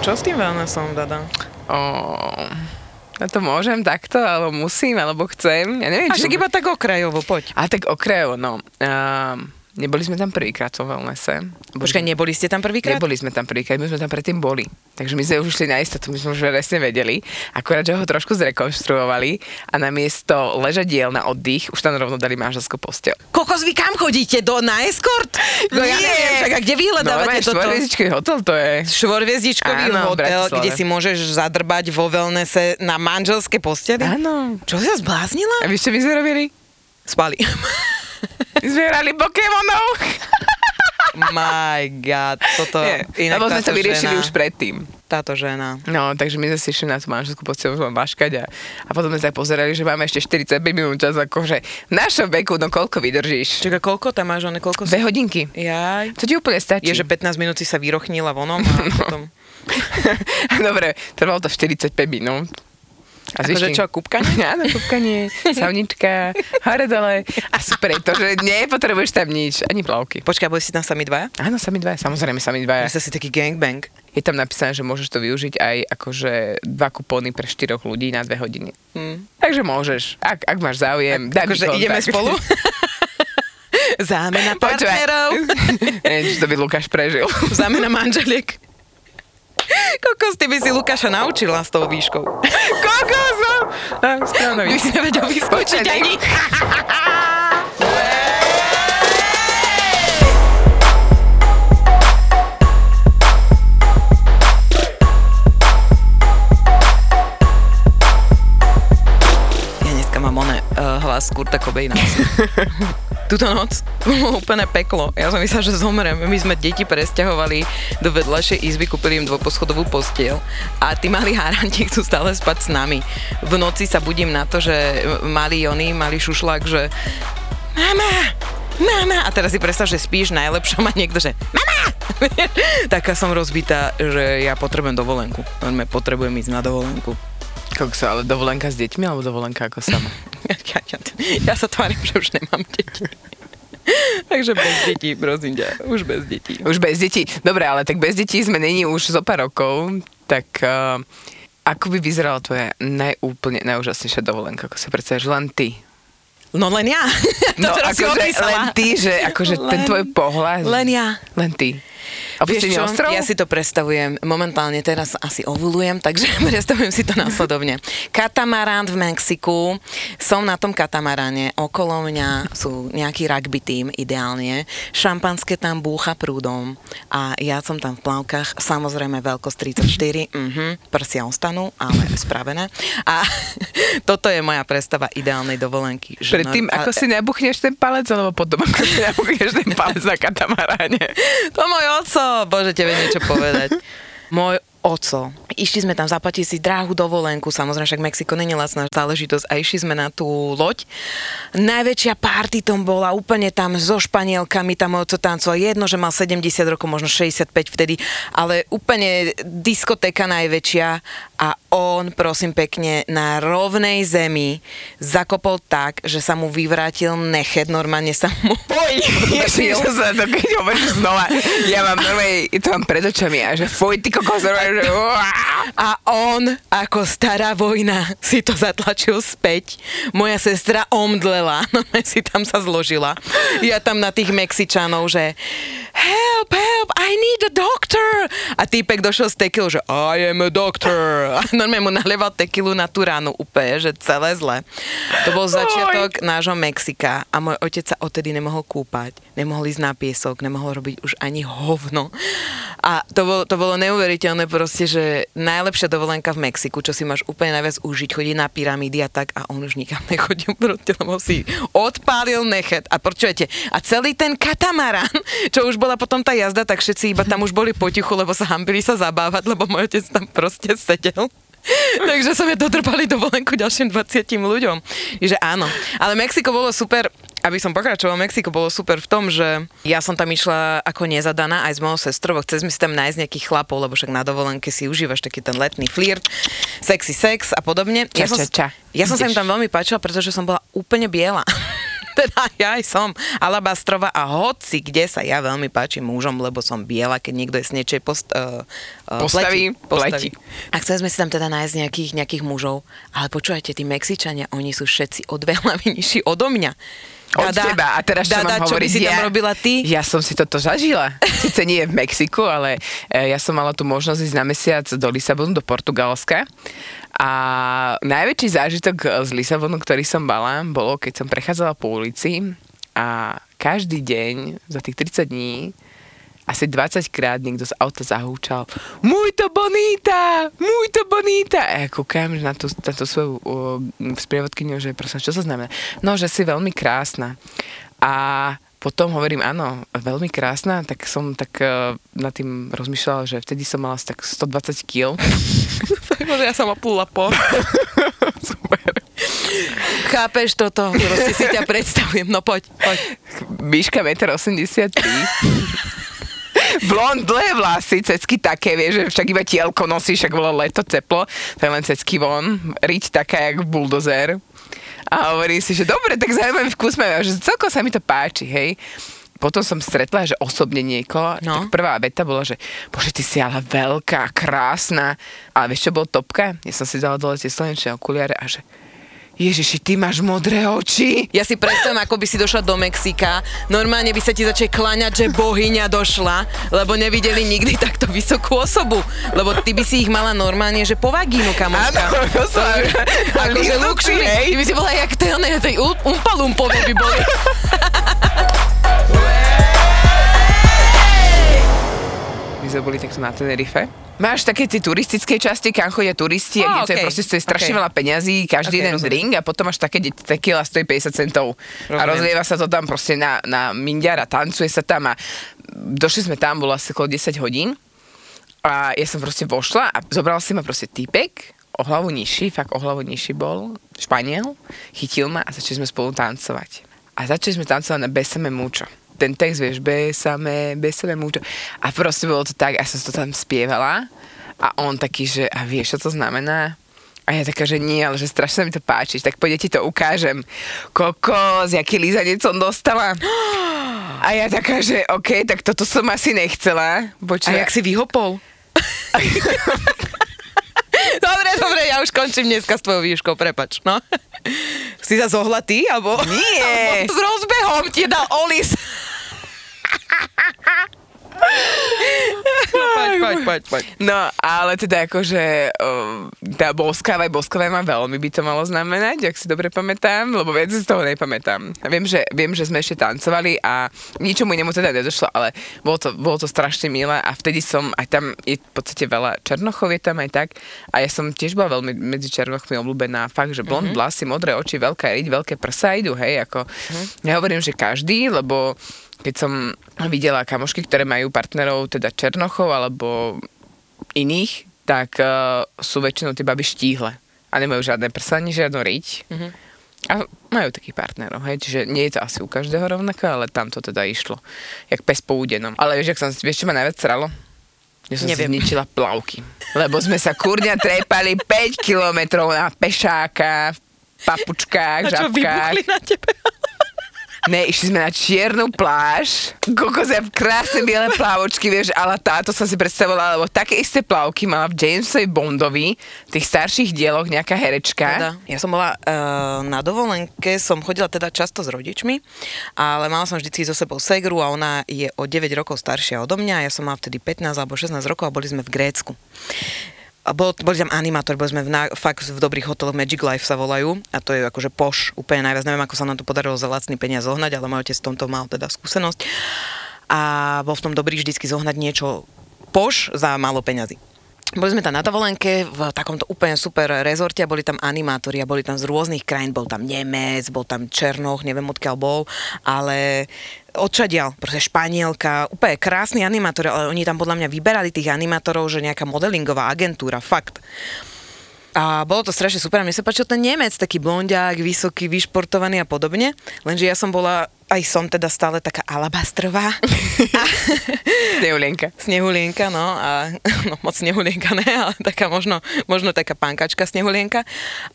Čo s tým wellnessom, Dada? O, ja to môžem takto, alebo musím, alebo chcem. Ja neviem, A však iba tak okrajovo, poď. A tak okrajovo, no. Uh, neboli sme tam prvýkrát vo wellnesse. Počkaj, neboli ste tam prvýkrát? Neboli sme tam prvýkrát, my sme tam predtým boli. Takže my sme už šli na istotu, my sme už presne vedeli. Akorát, že ho trošku zrekonštruovali a namiesto ležadiel na oddych už tam rovno dali manželskú postel. Kokos, vy kam chodíte? Do, na escort? No ja Nie, neviem. však a kde vyhľadávate Normálne toto? štvorhviezdičkový hotel to je. Štvorviezdičkový Áno, hotel, kde si môžeš zadrbať vo wellnesse na manželské posteli? Áno. Čo si sa zbláznila? A vy čo my sme robili? Spali. My sme hrali Pokémonov. My God, toto... Nie, inak lebo sme to táto vyriešili žena, už predtým. Táto žena. No, takže my sme si išli na tú manželskú už len vaškať a, a potom sme sa pozerali, že máme ešte 45 minút čas, akože v našom veku, no koľko vydržíš? Čaká, koľko tam máš, one, koľko Dve hodinky. Jaj. To ti úplne stačí. Je, že 15 minút si sa vyrochnila vonom a potom... Dobre, trvalo to 45 minút. A Akože čo, kúpkanie? Áno, kúpkanie, saunička, hore dole. A super je to, že nepotrebuješ tam nič, ani plavky. Počkaj, boli si tam sami dvaja? Áno, sami dvaja, samozrejme sami Ja dvaja. sa si taký gangbang. Je tam napísané, že môžeš to využiť aj akože dva kupóny pre štyroch ľudí na dve hodiny. Hm. Takže môžeš, ak, ak máš záujem, daj mi Akože ideme spolu? Zámena partnerov. Neviem, či to by Lukáš prežil. Zámena manželiek. Kokos, ty by si Lukáša naučila s tou výškou. Kokos, no. By si nevedel vyskočiť ani. Hlas Kurta Cobaina. Túto noc bolo úplne peklo. Ja som myslela, že zomrem. My sme deti presťahovali do vedľajšej izby, kúpili im dvojposchodovú postiel a tí mali háranti chcú stále spať s nami. V noci sa budím na to, že mali oni, mali šušlak, že mama, mama. A teraz si predstav, že spíš najlepšom a niekto, že mama. Taká som rozbitá, že ja potrebujem dovolenku. Potrebujem ísť na dovolenku. Kokso, ale dovolenka s deťmi alebo dovolenka ako sama? Ja, ja, ja sa tvárim, že už nemám deti. Takže bez detí, prosím ťa, už bez detí. Už bez detí. Dobre, ale tak bez detí sme není už zo pár rokov, tak uh, ako by vyzerala tvoja najúplne najúžasnejšia dovolenka? Ako si predstavíš len ty? No len ja. To No, akože len ty, že akože ten Len- tvoj pohľad. Len ja. Len ty. Vieš čo, ostrov? ja si to predstavujem, momentálne teraz asi ovulujem, takže predstavujem si to následovne. Katamarán v Mexiku, som na tom katamaráne, okolo mňa sú nejaký rugby tým ideálne, šampanské tam búcha prúdom a ja som tam v plavkách, samozrejme veľkosť 34, mhm, prsia ostanú, ale spravené. A toto je moja predstava ideálnej dovolenky. že Predtým, nor- ako si nabuchneš ten palec, alebo potom, ako si nabuchneš ten palec na katamaráne. To môj oco, bože, tebe niečo povedať. Môj oco. Išli sme tam zaplatiť si dráhu dovolenku, samozrejme však Mexiko není lacná záležitosť a išli sme na tú loď. Najväčšia party tom bola, úplne tam so španielkami, tam oco tancoval. Jedno, že mal 70 rokov, možno 65 vtedy, ale úplne diskotéka najväčšia a on, prosím pekne, na rovnej zemi zakopol tak, že sa mu vyvrátil nechet, normálne sa mu... Ježiš, sa to, keď hovoríš znova, ja mám normálne, to mám pred očami a že fuj, ty kokos, normálne, že. A on, ako stará vojna, si to zatlačil späť. Moja sestra omdlela, no si tam sa zložila. Ja tam na tých Mexičanov, že help, help, I need a doctor. A týpek došiel z tekilu, že I am a doctor. A normálne mu nalieval tekilu na tú ránu úplne, že celé zle. To bol začiatok nášho Mexika a môj otec sa odtedy nemohol kúpať. Nemohol ísť na piesok, nemohol robiť už ani hovno. A to bolo, to bolo neuveriteľné proste, že najlepšia dovolenka v Mexiku, čo si máš úplne najviac užiť, chodí na pyramídy a tak a on už nikam nechodil, proste, lebo si odpálil nechet. A počujete, a celý ten katamarán, čo už bola potom tá jazda, tak všetci iba tam už boli potichu, lebo sa hambili sa zabávať, lebo môj otec tam proste sedel. Takže sa mi dotrpali dovolenku ďalším 20 ľuďom. Že áno. Ale Mexiko bolo super, aby som pokračoval, Mexiko bolo super v tom, že ja som tam išla ako nezadaná aj s mojou sestrou, chceli sme si tam nájsť nejakých chlapov, lebo však na dovolenke si užívaš taký ten letný flirt, sexy sex a podobne. Ča, ja som, ča, ča. ja som sa im tam veľmi páčila, pretože som bola úplne biela. teda ja aj som alabastrova a hoci kde sa ja veľmi páčim mužom, lebo som biela, keď niekto je z niečej post, uh, uh, Postaví, pleti, pleti. A chceli sme si tam teda nájsť nejakých, nejakých mužov, ale počúvajte, tí Mexičania, oni sú všetci o dve hlavy nižší odo mňa. Od teba. A teraz čo Dada, mám čo by si tam ja, robila ty? Ja som si toto zažila. Sice nie v Mexiku, ale e, ja som mala tu možnosť ísť na mesiac do Lisabonu, do Portugalska. A najväčší zážitok z Lisabonu, ktorý som mala, bolo, keď som prechádzala po ulici a každý deň za tých 30 dní asi 20 krát niekto z auta zahúčal Muito bonita, muito bonita. A ja kúkam na tú, na tú svoju uh, sprievodkyňu, že prosím, čo to znamená? No, že si veľmi krásna. A potom hovorím, áno, veľmi krásna, tak som tak uh, nad tým rozmýšľala, že vtedy som mala tak 120 kg. ja som oplula po. Chápeš toto? Proste si ťa predstavujem. No poď, poď. Výška 1,83 m. Blond, dlhé vlasy, cecky také, vieš, že však iba tielko nosí, však bolo leto, teplo, tak len cecky von, riť taká, jak buldozer. A hovorí si, že dobre, tak zaujímavý vkus majú, že celkom sa mi to páči, hej. Potom som stretla, že osobne niekoho, No. tak prvá veta bola, že bože, ty si ale veľká, krásna. Ale vieš, čo bolo topka? Ja som si dala dole tie slnečné okuliare a že Ježiši, ty máš modré oči. Ja si predstavím, ako by si došla do Mexika. Normálne by sa ti začali kláňať, že bohyňa došla, lebo nevideli nikdy takto vysokú osobu. Lebo ty by si ich mala normálne, že po vagínu, kamoška. Áno, to som... Akože luxury. Ty by si bola jak tej, onej- tej umpalumpové by boli. My sme boli takto na Tenerife. Máš také tie turistické časti, kam chodia turisti, a kde to je proste stojí strašne okej. veľa peňazí, každý Okej, jeden drink a potom máš také, kde tequila stojí 50 centov. A Rozumiem. rozlieva sa to tam proste na, na mindiar a tancuje sa tam a došli sme tam, bolo asi okolo 10 hodín a ja som proste vošla a zobral si ma proste týpek, o hlavu nižší, fakt o hlavu nižší bol, Španiel, chytil ma a začali sme spolu tancovať. A začali sme tancovať na Besame Mucho. Ten text, vieš, Besame, Besame Mucho. A proste bolo to tak, ja som to tam spievala a on taký, že a vieš, čo to znamená? A ja taká, že nie, ale že strašne mi to páči, tak poďte ti to ukážem. Kokos, jaký lízanec som dostala. A ja taká, že OK, tak toto som asi nechcela. A Počuť, jak si vyhopol? dobre, dobre, ja už končím dneska s tvojou výškou, prepač, no. Si sa zohla ty, alebo... Nie. Alebo s rozbehom ti dal Olis. No, poď, poď, poď, poď. No, ale teda akože tá boskávaj, boskávaj ma veľmi by to malo znamenať, ak si dobre pamätám, lebo viac si z toho nepamätám. Viem, že, viem, že sme ešte tancovali a ničomu inému teda nedošlo, ale bolo to, bolo to strašne milé a vtedy som, aj tam je v podstate veľa černochov, je tam aj tak a ja som tiež bola veľmi medzi černochmi obľúbená. Fakt, že blond, mm-hmm. vlasy, modré oči, veľká riť, veľké prsa idú, hej, ako mm-hmm. ja hovorím, že každý, lebo keď som videla kamošky, ktoré majú partnerov, teda černochov alebo iných, tak uh, sú väčšinou tie baby štíhle a nemajú žiadne prsa, ani žiadnu riť. Mm-hmm. A majú takých partnerov, hej, čiže nie je to asi u každého rovnako, ale tam to teda išlo. Jak pes po údenom. Ale vieš, ak som, vieš, čo ma najviac sralo? Ja som Neviem. si zničila plavky. Lebo sme sa kurňa trepali 5 kilometrov na pešáka, v papučkách, A čo, žabkách. vybuchli na tebe? Ne, išli sme na čiernu pláž, kokos v krásne biele plávočky, vieš, ale táto som si predstavovala, lebo také isté plavky mala v Jamesovi Bondovi, v tých starších dieloch nejaká herečka. Teda, ja som bola uh, na dovolenke, som chodila teda často s rodičmi, ale mala som vždy so sebou segru a ona je o 9 rokov staršia odo mňa, ja som mala vtedy 15 alebo 16 rokov a boli sme v Grécku. Bol, boli tam animátori, boli sme v, na, fakt v dobrých hoteloch, Magic Life sa volajú. A to je akože poš, úplne najviac, neviem ako sa nám to podarilo za lacný peniaz zohnať, ale môj otec v tomto mal teda skúsenosť. A bol v tom dobrý vždycky zohnať niečo poš za málo peňazí. Boli sme tam na dovolenke v takomto úplne super rezorte a boli tam animátori a boli tam z rôznych krajín, bol tam Nemec, bol tam Černoch, neviem odkiaľ bol, ale odčadial, proste Španielka, úplne krásny animátor, ale oni tam podľa mňa vyberali tých animátorov, že nejaká modelingová agentúra, fakt. A bolo to strašne super. A mne sa páčil ten Nemec, taký blondiak, vysoký, vyšportovaný a podobne. Lenže ja som bola, aj som teda stále taká alabastrová. Snehulienka. Snehulienka, no. A, no moc snehulienka ne, ale taká možno, možno taká pankačka snehulienka.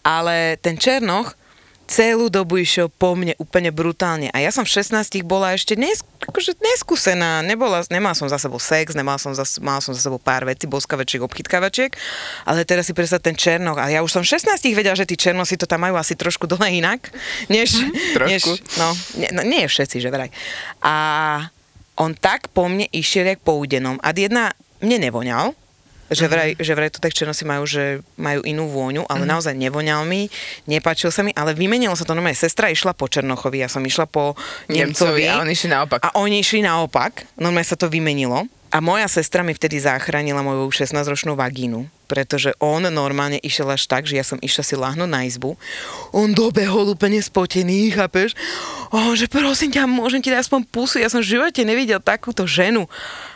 Ale ten Černoch, celú dobu išiel po mne úplne brutálne. A ja som v 16 bola ešte nes, akože neskúsená, nebola, nemala som za sebou sex, nemala som za, mala som za sebou pár vecí, boskavačiek, obchytkavačiek, ale teraz si predstav ten Černoch. A ja už som v 16 vedela, že tí Černosi to tam majú asi trošku dole inak, než... trošku. Než, no, nie, no, nie všetci, že vraj. A on tak po mne išiel, jak po údenom. A jedna mne nevoňal, že vraj, že vraj to tak černosi majú, že majú inú vôňu, ale mm. naozaj nevoňal mi, nepáčil sa mi, ale vymenilo sa to normálne. Sestra išla po Černochovi, ja som išla po Nemcovi. Nemcovi a oni išli naopak. A oni išli naopak, normálne sa to vymenilo. A moja sestra mi vtedy zachránila moju 16-ročnú vagínu, pretože on normálne išiel až tak, že ja som išla si láhnuť na izbu. On dobehol úplne spotený, chápeš? O, že prosím ťa, môžem ti dať aspoň pusu, ja som v živote nevidel takúto ženu.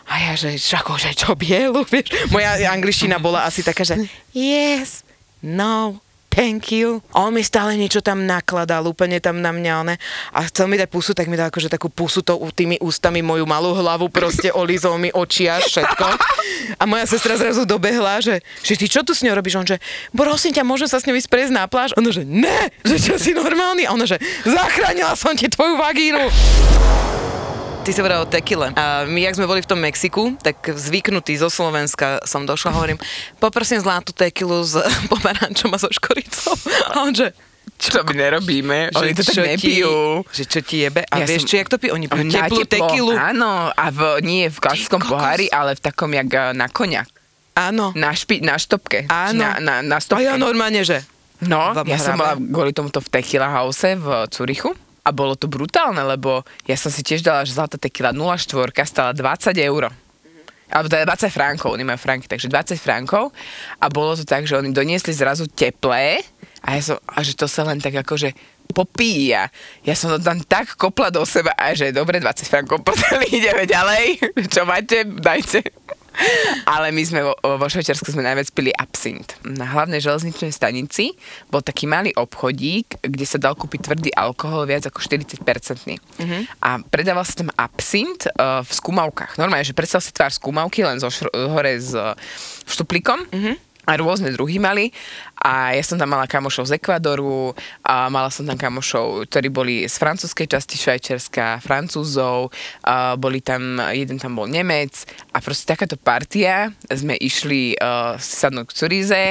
A ja, že akože čo bielu, vieš? Moja angličtina bola asi taká, že yes, no, thank you. On mi stále niečo tam nakladal, úplne tam na mňa, ne? A chcel mi dať pusu, tak mi dal akože takú pusu to tými ústami moju malú hlavu, proste olizol mi oči a všetko. A moja sestra zrazu dobehla, že, že ty čo tu s ňou robíš? On že, prosím ťa, môžem sa s ňou ísť na pláž? Ono, že ne, že čo si normálny? A ono, že zachránila som ti tvoju vagínu. Ty si hovorila o tekile. A my, jak sme boli v tom Mexiku, tak zvyknutý zo Slovenska som došla, hovorím, poprosím zlatú tekilu s pomarančom a so škoricou. A on že, Čo my nerobíme, že oni to tak čo ti- nepijú. Že čo ti jebe? A Ja vieš, som- čo, jak to pijú? Oni pijú teplú tekilu. Áno, a v, nie v klasickom pohári, ale v takom jak eh, na konia. Áno. Na, špi, na štopke. Áno. Na, na, na A stopke. ja normálne, že... No, ja som bola kvôli tomuto v Tequila House v Curychu a bolo to brutálne, lebo ja som si tiež dala, že zlatá tequila 04 stala 20 eur. Alebo teda 20 frankov, nemajú franky, takže 20 frankov. A bolo to tak, že oni doniesli zrazu teplé a ja som, a že to sa len tak akože popíja. Ja som to tam tak kopla do seba a že dobre, 20 frankov, potom ideme ďalej. Čo máte, dajte. Ale my sme vo, vo Švajčiarsku sme najviac pili absint. Na hlavnej železničnej stanici bol taký malý obchodík, kde sa dal kúpiť tvrdý alkohol viac ako 40%. Mm-hmm. A predával sa tam absint uh, v skúmavkách. Normálne, že predstav si tvár skúmavky len zo šr- hore s uh, vštuplikom. Mm-hmm a rôzne druhy mali. A ja som tam mala kamošov z Ekvadoru a mala som tam kamošov, ktorí boli z francúzskej časti Švajčiarska, francúzov, a boli tam, jeden tam bol Nemec. A proste takáto partia, sme išli uh, sadnúť k Curíze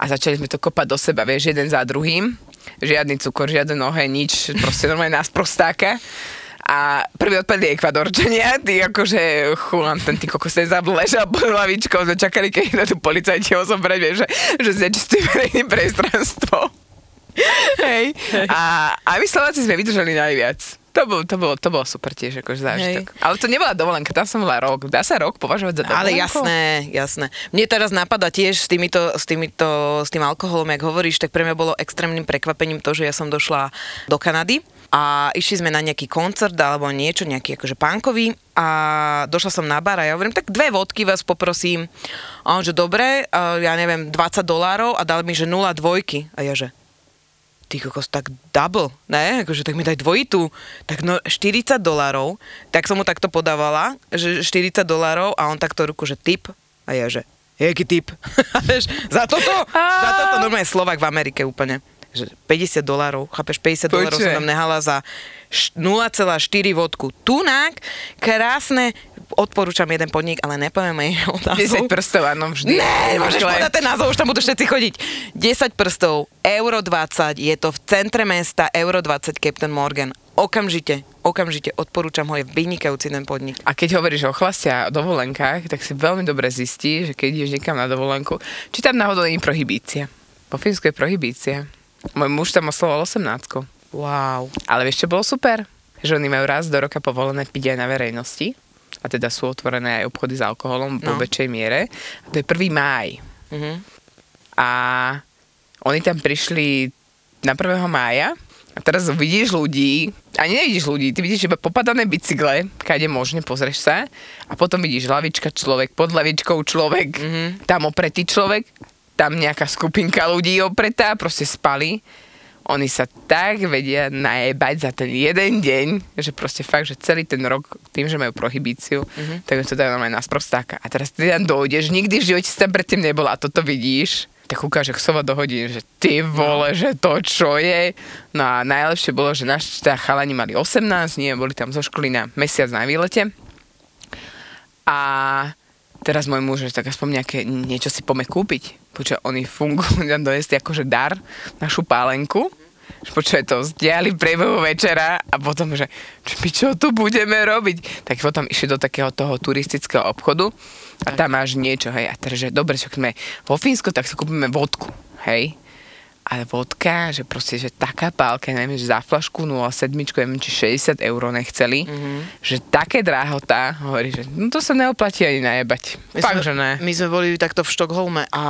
a začali sme to kopať do seba, vieš, jeden za druhým, žiadny cukor, žiadne nohe, nič, proste normálne nás prostáka. A prvý odpadli Ekvadorčania, tí akože chulan, ten ty kokos ten zabl ležal pod hlavičkou, sme čakali, keď na tu policajti ho zobrať, vieš, že, že znečistí verejné priestranstvo. Hej. A, a my Slováci sme vydržali najviac. To bolo, to bolo, to bolo super tiež, akože zážitok. Ale to nebola dovolenka, tam som bola rok. Dá sa rok považovať za dovolenku? Ale jasné, jasné. Mne teraz napadá tiež s týmito, s týmito, s tým alkoholom, jak hovoríš, tak pre mňa bolo extrémnym prekvapením to, že ja som došla do Kanady a išli sme na nejaký koncert alebo niečo, nejaký akože pánkový a došla som na bar a ja hovorím, tak dve vodky vás poprosím. A on, že dobre, ja neviem, 20 dolárov a dal mi, že 0 dvojky. A ja, že ty kokos, tak double, ne? Akože tak mi daj dvojitú. Tak no 40 dolárov, tak som mu takto podávala, že 40 dolárov a on takto ruku, že tip. A ja, že jaký? Vieš, za toto? Za toto normálne Slovak v Amerike úplne. Že 50 dolárov, chápeš, 50 dolárov som tam nehala za š- 0,4 vodku. Tunak, krásne, odporúčam jeden podnik, ale nepovieme jeho 10 názov. prstov, áno, vždy. Ne, môžeš povedať ten názov, už tam budú všetci chodiť. 10 prstov, euro 20, je to v centre mesta, euro 20 Captain Morgan. Okamžite, okamžite odporúčam ho, je vynikajúci ten podnik. A keď hovoríš o chlaste a dovolenkách, tak si veľmi dobre zistí, že keď ideš niekam na dovolenku, či tam náhodou nie je prohibícia. Po Fínsku je prohibícia. Môj muž tam oslovoval 18. Wow. Ale vieš, čo bolo super? Že oni majú raz do roka povolené piť aj na verejnosti. A teda sú otvorené aj obchody s alkoholom No. väčšej miere. A to je 1. máj. Mhm. A oni tam prišli na 1. mája a teraz vidíš ľudí, ani nevidíš ľudí, ty vidíš iba popadané bicykle, kade možne, pozrieš sa a potom vidíš lavička človek, pod lavičkou človek, mm-hmm. tam opretý človek, tam nejaká skupinka ľudí opretá, proste spali. Oni sa tak vedia najebať za ten jeden deň, že proste fakt, že celý ten rok, tým, že majú prohibíciu, mm-hmm. tak to dajú normálne na sprostáka. A teraz ty tam dojdeš, nikdy v živote si tam predtým nebola a toto vidíš, tak ukáže sova do hodín, že ty vole, no. že to čo je. No a najlepšie bolo, že naši teda chalani mali 18, nie, boli tam zo školy na mesiac na výlete. A teraz môj muž, že tak aspoň nejaké niečo si pome kúpiť. Počuť, oni fungujú, nám donesli akože dar, našu pálenku. Počuť, to vzdiali priebehu večera a potom, že čo, my čo tu budeme robiť? Tak potom išli do takého toho turistického obchodu a tam máš niečo, hej. A teraz, že dobre, čo sme vo Fínsku, tak si kúpime vodku, hej. Ale vodka, že proste, že taká pálka, neviem, že za flašku 0,7, neviem, či 60 eur nechceli, mm-hmm. že také drahota, hovorí, že no to sa neoplatí ani najebať. My Fakt, sme, že ne. My sme boli takto v Štokholme a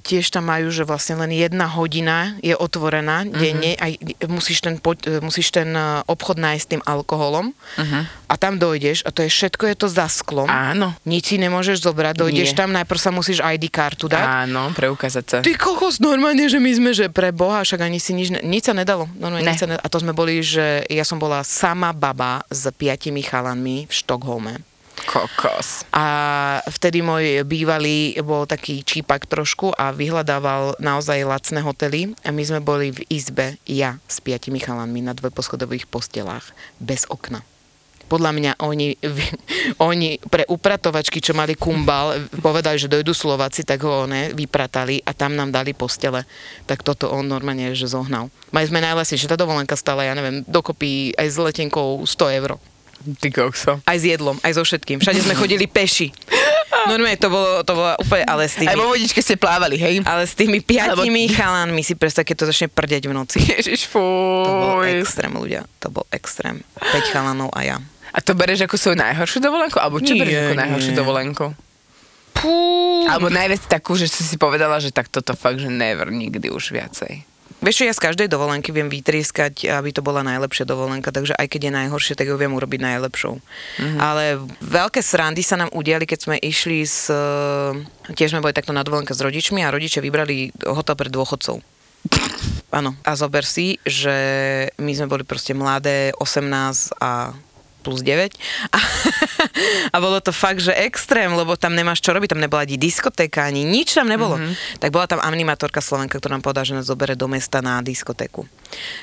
tiež tam majú, že vlastne len jedna hodina je otvorená mm-hmm. denne a musíš ten, musíš ten eh, obchod nájsť s tým alkoholom Mhm. a tam dojdeš a to je všetko je to za sklom. Áno. Nič si nemôžeš zobrať, dojdeš Nie. tam, najprv sa musíš ID kartu dať. Áno, preukázať sa. Ty kokos, normálne, že my sme, že pre Boha, však ani si nič, ne, nič sa nedalo. Normálne, Ne. nič sa nedalo. A to sme boli, že ja som bola sama baba s piatimi chalanmi v Štokholme. Kokos. A vtedy môj bývalý bol taký čípak trošku a vyhľadával naozaj lacné hotely a my sme boli v izbe, ja s piatimi chalanmi na dvojposchodových postelách, bez okna. Podľa mňa oni, oni pre upratovačky, čo mali kumbal, povedali, že dojdu Slováci, tak ho ne, vypratali a tam nám dali postele. Tak toto on normálne, že zohnal. Mali sme najlesnejšie, tá dovolenka stala, ja neviem, dokopy aj s letenkou 100 eur. Ty kokso. Aj s jedlom, aj so všetkým. Všade sme chodili peši. Normálne to bolo, to bolo úplne, ale s tými, Aj vo vodičke ste plávali, hej? ale s tými piatimi Alebo- chalanmi si predstav, keď to začne prdeť v noci. Ježiš, To bol fuj. extrém, ľudia. To bol extrém. 5 chalanov a ja. A to bereš ako svoju najhoršiu dovolenku? Alebo čo Nie, bereš ako najhoršiu nie. dovolenku? Pú. Alebo najviac takú, že si si povedala, že tak toto fakt, že never, nikdy už viacej. Vieš čo, ja z každej dovolenky viem vytrieskať, aby to bola najlepšia dovolenka, takže aj keď je najhoršie, tak ju viem urobiť najlepšou. Mm-hmm. Ale veľké srandy sa nám udiali, keď sme išli s... e, Tiež sme boli takto na dovolenke s rodičmi a rodičia vybrali hotel pre dôchodcov. Áno. A zober si, že my sme boli proste mladé, 18 a plus 9. A, a bolo to fakt, že extrém, lebo tam nemáš čo robiť, tam nebola ani diskotéka, ani nič tam nebolo. Mm-hmm. Tak bola tam animatorka Slovenka, ktorá nám povedala, že nás zobere do mesta na diskotéku.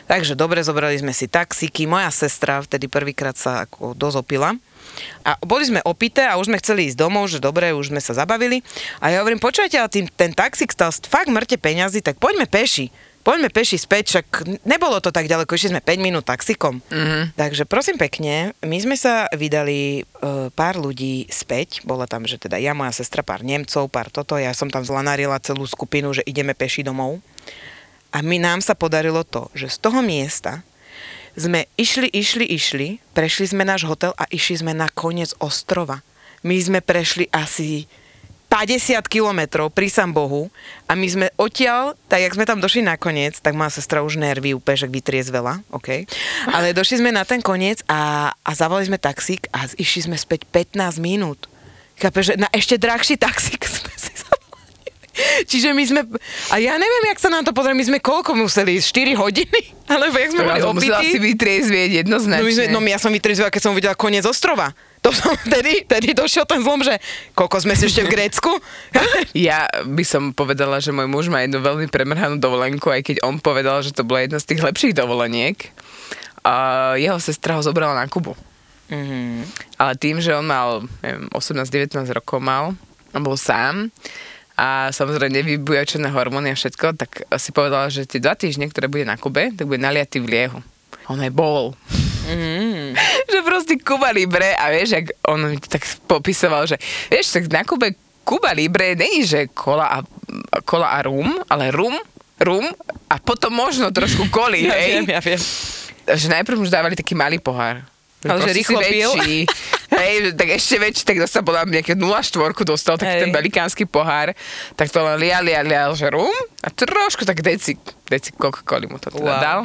Takže dobre, zobrali sme si taxíky. Moja sestra vtedy prvýkrát sa ako dozopila. A boli sme opité a už sme chceli ísť domov, že dobre, už sme sa zabavili. A ja hovorím, počujete, ale tým, ten taxík stal fakt mŕte peňazí, tak poďme peši. Poďme peši späť, však nebolo to tak ďaleko, išli sme 5 minút taxikom. Mm-hmm. Takže prosím pekne, my sme sa vydali e, pár ľudí späť, bola tam, že teda ja, moja sestra, pár Nemcov, pár toto, ja som tam zlanarila celú skupinu, že ideme peši domov. A my nám sa podarilo to, že z toho miesta sme išli, išli, išli, prešli sme náš hotel a išli sme na koniec ostrova. My sme prešli asi 50 kilometrov pri Sambohu a my sme odtiaľ, tak jak sme tam došli na koniec, tak má sestra už nervy úplne, že vytriezvela, OK. Ale došli sme na ten koniec a, a zavolali sme taxík a išli sme späť 15 minút. Chápeš, že na ešte drahší taxík sme si zavolali. Čiže my sme, a ja neviem, jak sa nám to pozrie, my sme koľko museli ísť, 4 hodiny? Alebo jak sme boli To musela si opití? vytriezvieť jednoznačne. No, my sme, no ja som vytriezvela, keď som uvidela koniec ostrova. To som tedy, tedy došiel ten zlom, že koľko sme si ešte v Grécku? Ja by som povedala, že môj muž má jednu veľmi premrhanú dovolenku, aj keď on povedal, že to bola jedna z tých lepších dovoleniek. A jeho sestra ho zobrala na Kubu. Mhm. Ale tým, že on mal, neviem, 18-19 rokov mal, a bol sám a samozrejme nevybujačené hormóny a všetko, tak si povedala, že tie dva týždne, ktoré bude na Kube, tak bude naliatý v liehu. On aj bol. Mm. Proste Kuba Libre a vieš, jak on tak popisoval, že vieš, tak na Kube Kuba Libre není, že kola a, kola a rum, ale rum, rum a potom možno trošku koli, Ja hej? viem, ja viem. Že najprv už dávali taký malý pohár. Ale že rýchlo pil. väčší. Hej, tak ešte väčší, tak dostal podľa mňa nejaké 0,4 dostal, taký Hej. ten velikánsky pohár, tak to len lial, lial, lial, že rum a trošku tak deci, deci Coca-Cola mu to teda Wow. dal.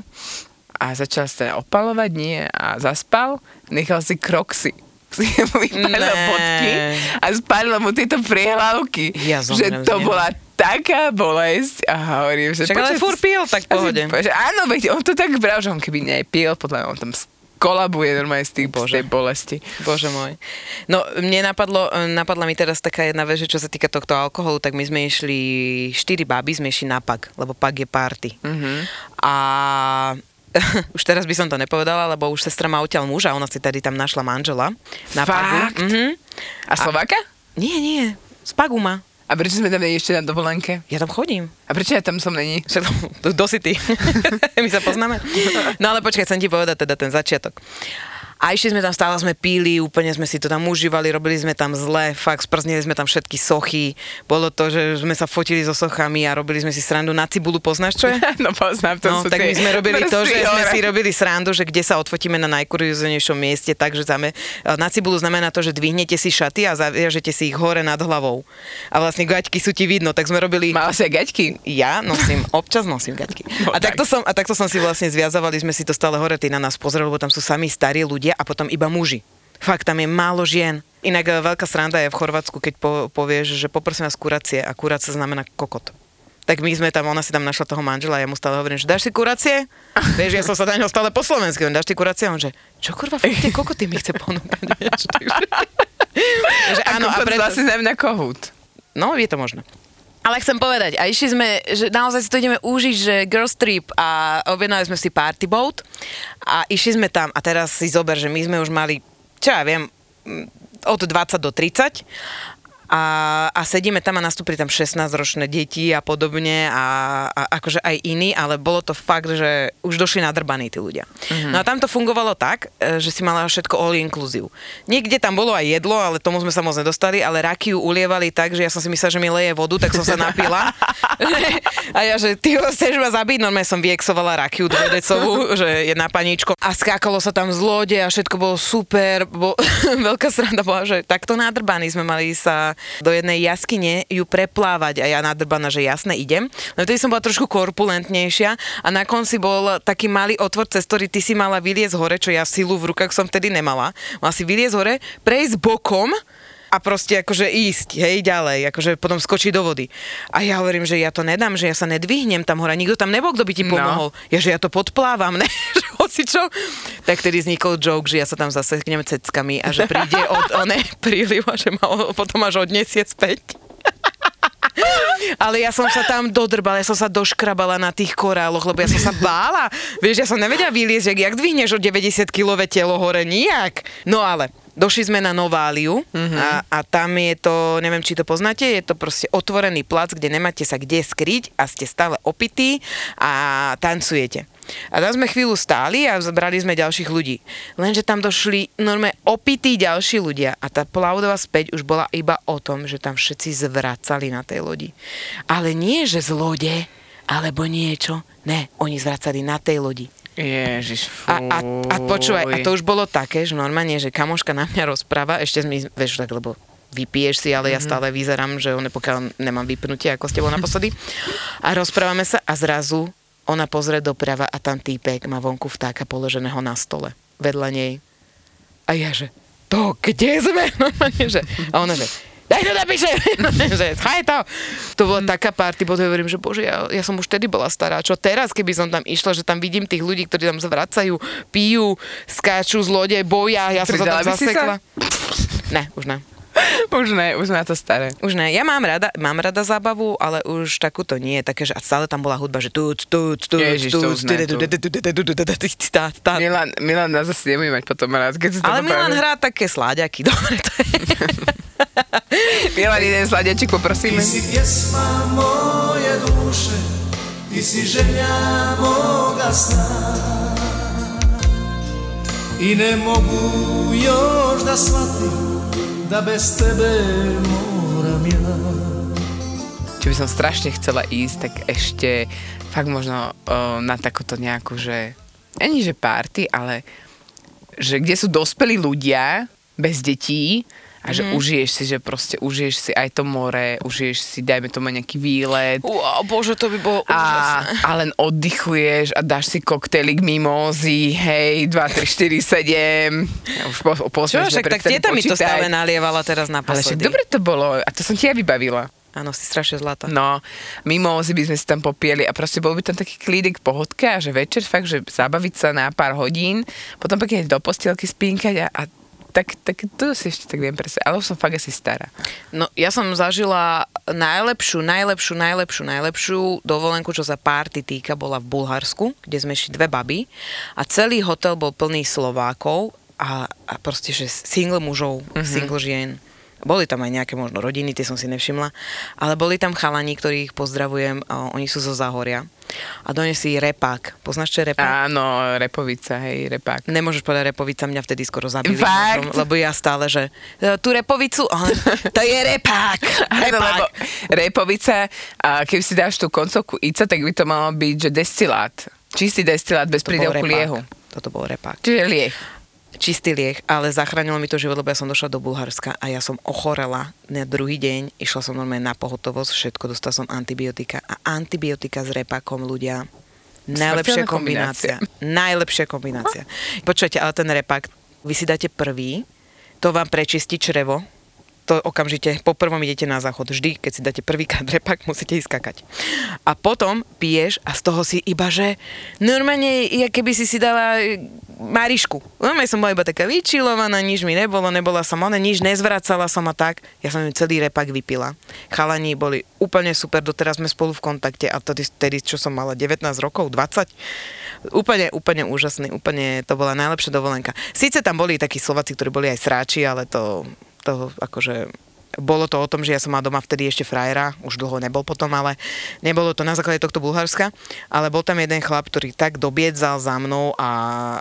A začal sa opalovať, nie, a zaspal, nechal si kroxy. Si mu vypadal Ne. bodky a spálilo mu tieto priehlavky. Ja že z to bola taká bolesť a hovorím, že... Však ale furt pil, tak pohode. a si- Že áno, veď on to tak bral, že on keby nepil, podľa mňa on tam kolabuje normálne z, tých, z tej bolesti. Bože môj. No, mne napadlo, napadla mi teraz taká jedna vec, že čo sa týka tohto alkoholu, tak my sme išli, štyri baby sme išli na PAG, lebo PAG je party. Mhm. A už teraz by som to nepovedala, lebo už sestra má odtiaľ muža, ona si tady tam našla manžela. Na Fakt? Pagu. Mhm. A Slováka? Nie, nie, z Pagu má. A prečo sme tam není ešte na dovolenke? Ja tam chodím. A prečo ja tam som není? Však to- do City. My sa poznáme. No ale počkaj, chcem ti povedať teda ten začiatok. A išli sme tam, stále sme píli, úplne sme si to tam užívali, robili sme tam zle, fakt sprznili sme tam všetky sochy. Bolo to, že sme sa fotili so sochami a robili sme si srandu na cibulu, poznáš čo je? no poznám, to No, sú tak my sme robili to, že sme si robili srandu, že kde sa odfotíme na najkurióznejšom mieste, takže záme, na cibulu znamená to, že dvihnete si šaty a zaviažete si ich hore nad hlavou. A vlastne gaťky sú ti vidno, tak sme robili... Mala si gaťky? Ja nosím, občas nosím gaťky. No a, tak. takto som, a takto som si vlastne zviazavali, sme si to stále hore, na nás pozreli, lebo tam sú sami starí ľudia a potom iba muži. Fakt, tam je málo žien. Inak e, veľká sranda je v Chorvátsku, keď po, povieš, že poprosím vás kuracie a kuracia znamená kokot. Tak my sme tam, ona si tam našla toho manžela ja mu stále hovorím, že dáš si kuracie? Vieš, ja som sa na stále po slovensky, hovorím, dáš si kuracie? A on že, čo kurva, fakt tie kokoty mi chce ponúkať, takže... že áno, a preto... Vlastne znamená kohút. No, je to možné. Ale chcem povedať, a išli sme, že naozaj si to ideme užiť, že girls trip a objednali sme si party boat a išli sme tam a teraz si zober, že my sme už mali, čo ja viem, mm, od 20 do 30 a, a sedíme tam a nastúpili tam 16-ročné deti a podobne a, a akože aj iní, ale bolo to fakt, že už došli nadrbaní tí ľudia. Mm-hmm. No a tam to fungovalo tak, e, že si mala všetko all inclusive. Niekde tam bolo aj jedlo, ale tomu sme sa moc nedostali, ale rakiu ulievali tak, že ja som si myslela, že mi leje vodu, tak som sa napila. a ja, že ty chceš ma zabiť, normálne som vyexovala rakiu dvojdecovú, že je na paníčko. A skákalo sa tam z lode a všetko bolo super. Bo, veľká sranda bola, že takto nadrbaní sme mali sa do jednej jaskyne ju preplávať a ja nadrbaná, že jasne idem. No vtedy som bola trošku korpulentnejšia a na konci bol taký malý otvor, cez ktorý ty si mala vyliezť hore, čo ja silu v rukách som vtedy nemala. Mala si vyliezť hore, prejsť bokom a proste akože ísť, hej, ďalej, akože potom skočiť do vody. A ja hovorím, že ja to nedám, že ja sa nedvihnem tam hore, nikto tam nebol, kto by ti No. pomohol. Ja, že ja to podplávam, ne, že hoci čo. Tak tedy vznikol joke, že ja sa tam zaseknem ceckami a že príde od one príliv a že ma o- potom až odniesie späť. Ale ja som sa tam dodrbala, ja som sa doškrabala na tých koráloch, lebo ja som sa bála. Vieš, ja som nevedela vyliezť, jak, jak dvihneš o 90-kilové telo hore, nijak. No ale, došli sme na Nováliu mm-hmm. a, a tam je to, neviem, či to poznáte, je to proste otvorený plac, kde nemáte sa kde skryť a ste stále opití a tancujete. A tam sme chvíľu stáli a zbrali sme ďalších ľudí. Lenže tam došli normálne opití ďalší ľudia a tá plavdová späť už bola iba o tom, že tam všetci zvracali na tej lodi. Ale nie, že z lode, alebo niečo. Ne, oni zvracali na tej lodi. Ježiš. A, a, a počúvaj, a to už bolo také, že normálne, že kamoška na mňa rozpráva, ešte mi, vieš, tak, lebo vypiješ si, ale ja stále vyzerám, že on pokiaľ nemám vypnutie, ako s tebou naposledy. A rozprávame sa a zrazu ona pozrie doprava a tam týpek má vonku vtáka položeného na stole, vedľa nej. A ja, že to kde sme? Normálne, že, a ona, že daj to napíše, že chaj to. To bola taká party, potom hovorím, že bože, ja, ja som už tedy bola stará, čo teraz, keby som tam išla, že tam vidím tých ľudí, ktorí tam zvracajú, pijú, skáču z lode, boja, ja som sa tam si sa? zasekla. Ne, už ne. Už ne, už sme na to staré. Už ne, ja mám rada, mám rada zábavu, ale už takúto nie, také, že a stále tam bola hudba, že tu, tu, tu, tu, Milan, Milan nás zase nebude mať potom rád, keď si to Ale Milan hrá také sláďaky, dobre, to je. Milan, jeden sladiačik poprosíme. Ti si pjesma moje duše, ti si želja moga sna I ne mogu još da shvatim da bez tebe moram ja. Čo by som strašne chcela ísť, tak ešte fakt možno o, na takúto nejakú, že ani že party, ale že kde sú dospelí ľudia bez detí a že mm-hmm. užiješ si, že proste užiješ si aj to more, užiješ si, dajme tomu nejaký výlet Wow, bože, to by bolo a, úžasné. a len oddychuješ a dáš si koktejlik mimózy, hej, 2, 3, 4, 7. Ja už po, po, Čo, však tak tieta mi to stále nalievala teraz na Ale posledy. dobre to bolo a to som ti ja vybavila. Áno, si strašne zlatá. No, mimózy by sme si tam popieli a proste bol by tam taký klídek pohodka a že večer fakt, že zabaviť sa na pár hodín, potom pekne do postielky spínkať a, a tak, tak to si ešte tak viem presne, ale už som fakt asi stará. No, ja som zažila najlepšiu, najlepšiu, najlepšiu, najlepšiu dovolenku, čo sa párty týka, bola v Bulharsku, kde sme šli dve baby a celý hotel bol plný Slovákov a, a proste, že single mužov, mm-hmm. single žien. Boli tam aj nejaké možno rodiny, tie som si nevšimla, ale boli tam chalani, ktorých pozdravujem, oni sú zo Zahoria a donesli repák. Poznáš, čo je repák? Áno, repovica, hej, repák. Nemôžeš povedať repovica, mňa vtedy skoro zabili. Fakt? možno, Lebo ja stále, že e, tú repovicu, ale to je repák. Áno, repák. lebo repovica, a keď si dáš tú koncovku ica, tak by to malo byť, že destilát. Čistý destilát bez prídavku liehu. Toto bol repák. Čiže lieh. Čistý lieh, ale zachránilo mi to život, lebo ja som došla do Bulharska a ja som ochorela na druhý deň. Išla som normálne na pohotovosť, všetko, dostala som antibiotika a antibiotika s repákom ľudia. Najlepšia Smrteľná kombinácia. Najlepšia kombinácia. Počujete, ale ten repák, vy si dáte prvý, to vám prečistí črevo, to okamžite, po prvom idete na záchod. Vždy, keď si dáte prvýkrát repak, musíte ísť skakať. A potom piješ a z toho si iba, že normálne, ja keby si si dala e, Marišku. Normálne som bola iba taká vyčilovaná, nič mi nebolo, nebola som ona, nič nezvracala som a tak. Ja som ju celý repak vypila. Chalani boli úplne super, doteraz sme spolu v kontakte a tedy, tedy čo som mala 19 rokov, 20. Úplne, úplne úžasný, úplne to bola najlepšia dovolenka. Síce tam boli takí Slováci, ktorí boli aj sráči, ale to, to akože bolo to o tom, že ja som mala doma vtedy ešte frajera, už dlho nebol potom, ale nebolo to na základe tohto Bulharska, ale bol tam jeden chlap, ktorý tak dobiedzal za mnou a,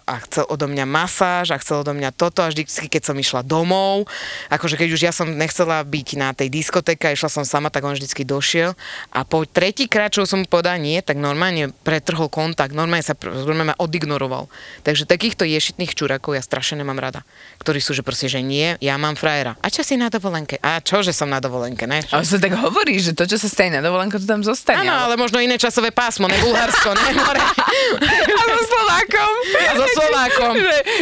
a chcel odo mňa masáž a chcel odo mňa toto a vždy, keď som išla domov, akože keď už ja som nechcela byť na tej diskotéke a išla som sama, tak on vždycky došiel a po tretíkrát, čo som mu povedala nie, tak normálne pretrhol kontakt, normálne sa normálne ma odignoroval. Takže takýchto ješitných čurakov ja strašne nemám rada, ktorí sú, že proste, že nie, ja mám frajera. A čo si na dovolenke? A čo, že som na dovolenke, ne? Ale sa tak hovorí, že to, čo sa stane na dovolenku, to tam zostane. Áno, ale možno iné časové pásmo, ne Bulharsko, ne more. A so Slovákom. A so Slovákom.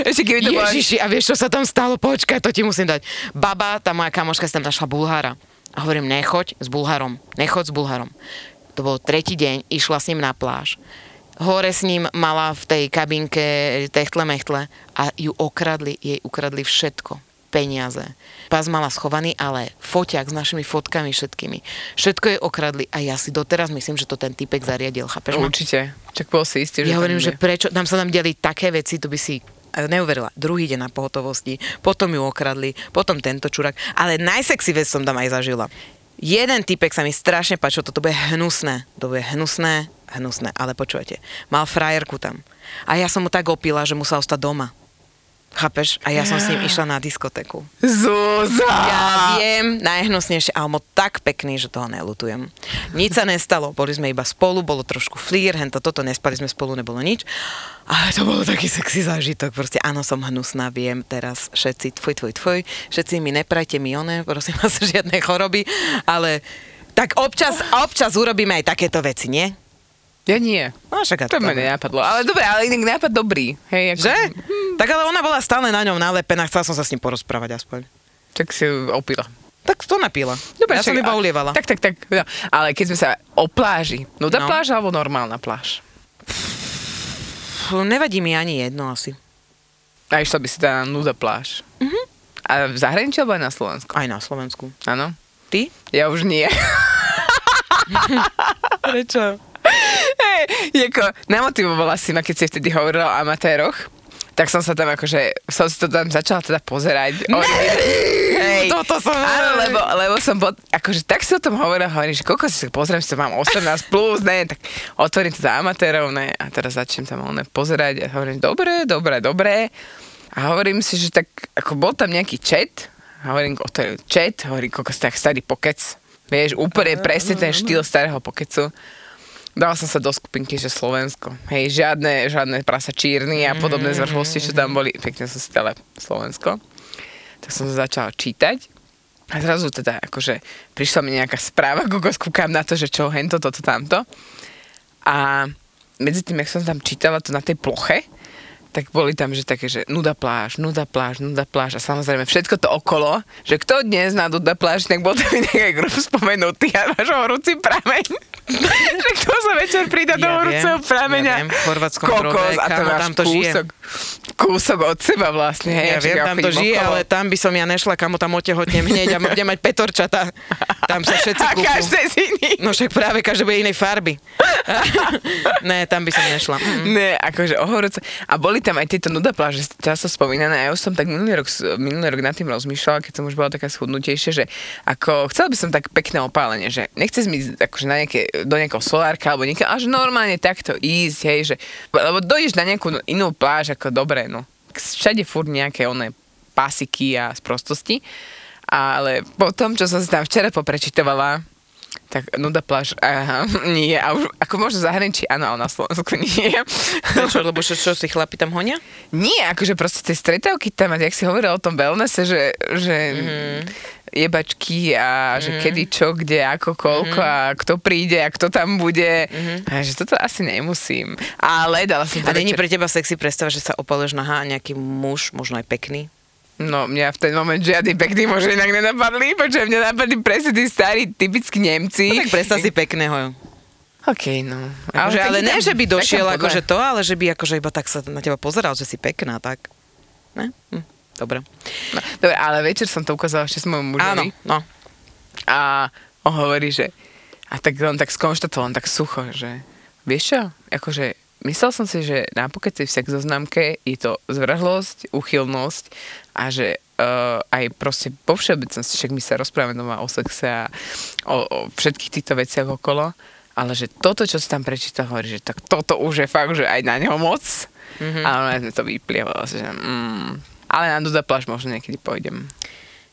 Ešte keby to. Ježiši, a vieš, čo sa tam stalo? Počkaj, to ti musím dať. Baba, tá moja kamoška si tam našla Bulhára. A hovorím, nechoď s Bulharom, nechoď s Bulharom. To bol tretí deň, išla s ním na pláž. Hore s ním mala v tej kabinke techtle mechtle a ju okradli, jej ukradli všetko peniaze. Pás mala schovaný, ale foťák s našimi fotkami všetkými. Všetko jej okradli a ja si doteraz myslím, že to ten typek zariadil. Chápeš? Určite. Čak bol si istý, že Ja hovorím, že prečo, tam sa nám diali také veci, to by si neuverila. Druhý deň na pohotovosti, potom ju okradli, potom tento čurak. Ale najsexy vec som tam aj zažila. Jeden typek sa mi strašne páčil, toto bude hnusné. To bude hnusné, hnusné. Ale počujete, mal frajerku tam. A ja som mu tak opila, že musel ostať doma. Chápeš? A ja som s ním išla na diskotéku. Zúza! Ja viem, najhnusnejšie, ale bol tak pekný, že toho nelutujem. Nič sa nestalo, boli sme iba spolu, bolo trošku flír, hento toto, nespali sme spolu, nebolo nič. Ale to bolo taký sexy zážitok, proste áno, som hnusná, viem teraz všetci, tvoj, tvoj, tvoj, všetci mi neprajte mi one, prosím vás, žiadne choroby, ale tak občas, občas urobíme aj takéto veci, nie? Ja nie. No však To dobre. nenapadlo. Ale dobre, ale inak nápad dobrý. Hej, ako, Že? Tak ale ona bola stále na ňom nalepená, chcela som sa s ním porozprávať aspoň. Tak si opila. Tak to napila. ja som však- iba a- ulievala. Tak, tak, tak. No. Ale keď sme sa o pláži. No. Nuda pláž alebo normálna pláž? Nevadí mi ani jedno asi. A išla by si teda na nuda pláž. Mhm. A A v zahraničí alebo aj na Slovensku? Aj na Slovensku. Áno. Ty? Ja už nie. Prečo? Hej, ako, namotivovala si ma, keď si vtedy hovorila o amatéroch, tak som sa tam akože, som si to tam začala teda pozerať. Hej. Toto som Áno, lebo, lebo som bol, akože tak si o tom hovorila, hovorím, že koľko si pozriem, si to mám 18 plus, ne, tak otvorím to za amatérov, ne, a teraz začnem tam oné pozerať a hovorím, dobre, dobre, dobre. A hovorím si, že tak, ako bol tam nejaký chat, hovorím, otvorím chat, hovorím, koľko si tak starý pokec. Vieš, úplne presne ten štýl starého pokecu. Dala som sa do skupinky, že Slovensko. Hej, žiadne, žiadne prasa čírny a podobné zvrhlosti, čo tam boli. Pekne som si dala Slovensko. Tak som sa začala čítať. A zrazu teda, akože, prišla mi nejaká správa, koľko skúkam na to, že čo, hento, toto, tamto. A medzi tým, jak som tam čítala to na tej ploche, tak boli tam, že také, že nuda pláž, nuda pláž, nuda pláž a samozrejme všetko to okolo, že kto dnes na nuda pláž, tak bol tam nejaký grup spomenutý a máš horúci prameň. že kto sa večer prída do Ja horúceho viem, prameňa. ja viem, v Chorvátskom kokos a to máš tam to žije. Kúsok, od seba vlastne. Hej, Ja viem, tam to žije, okolo. ale tam by som ja nešla, kamo tam otehotnem hneď a budem mať petorčata. Tam sa všetci A kúpu. každé z iných. No však práve každý bude inej farby. ne, tam by som nešla. Mm. Ne, akože o horúce. A boli tam aj tieto nuda pláže často spomínané. A ja už som tak minulý rok, minulý rok nad tým rozmýšľala, keď som už bola taká schudnutejšia, že ako chcela by som tak pekné opálenie, že nechce mi akože na nejaké, do nejakého solárka alebo niekam, až normálne takto ísť, hej, že, lebo dojdeš na nejakú inú pláž, ako dobre. Všade furt nejaké oné pasiky a sprostosti. Ale po tom, čo som si tam včera poprečitovala, tak nuda pláž, aha, nie. A už, ako možno zahraničí, áno, ale na Slovensku nie. Prečo? Lebo čo, čo si chlapi tam honia? Nie, akože proste tie stretávky tam, a jak si hovoril o tom wellnesse, že, že mm-hmm. Jebačky a že mm-hmm. kedy, čo, kde, ako, koľko mm-hmm. a kto príde a kto tam bude. Mm-hmm. A že toto asi nemusím. Ale dala som to A není pre teba sexy predstava, že sa opaluješ nahá a nejaký muž, možno aj pekný? No, mňa v ten moment žiadny pekný muž inak nenapadli, počujem, mňa napadli presne tí starí, typickí Nemci. No tak predstav si pekného. OK, no. Akože, ale taký ne, tam- že by došiel akože to, ale že by akože iba tak sa na teba pozeral, že si pekná, tak. Ne? Hm, dobre. No, dobre, ale večer som to ukázala ešte s mojom Áno, mužovi. no. A on hovorí, že... A tak on tak skonštatoval, on tak sucho, že... Vieš čo? Akože myslel som si, že na pokeci v sex zoznamke je to zvrhlosť, uchylnosť a že uh, aj proste po všeobecnosti, však my sa rozprávame doma o sexe a o, o všetkých týchto veciach okolo, ale že toto, čo si tam prečítal, hovorí, že tak toto už je fakt, že aj na neho moc. Mm-hmm. Ale ona sme to vyplievalo, že mm, ale na Duda pláž možno niekedy pôjdem.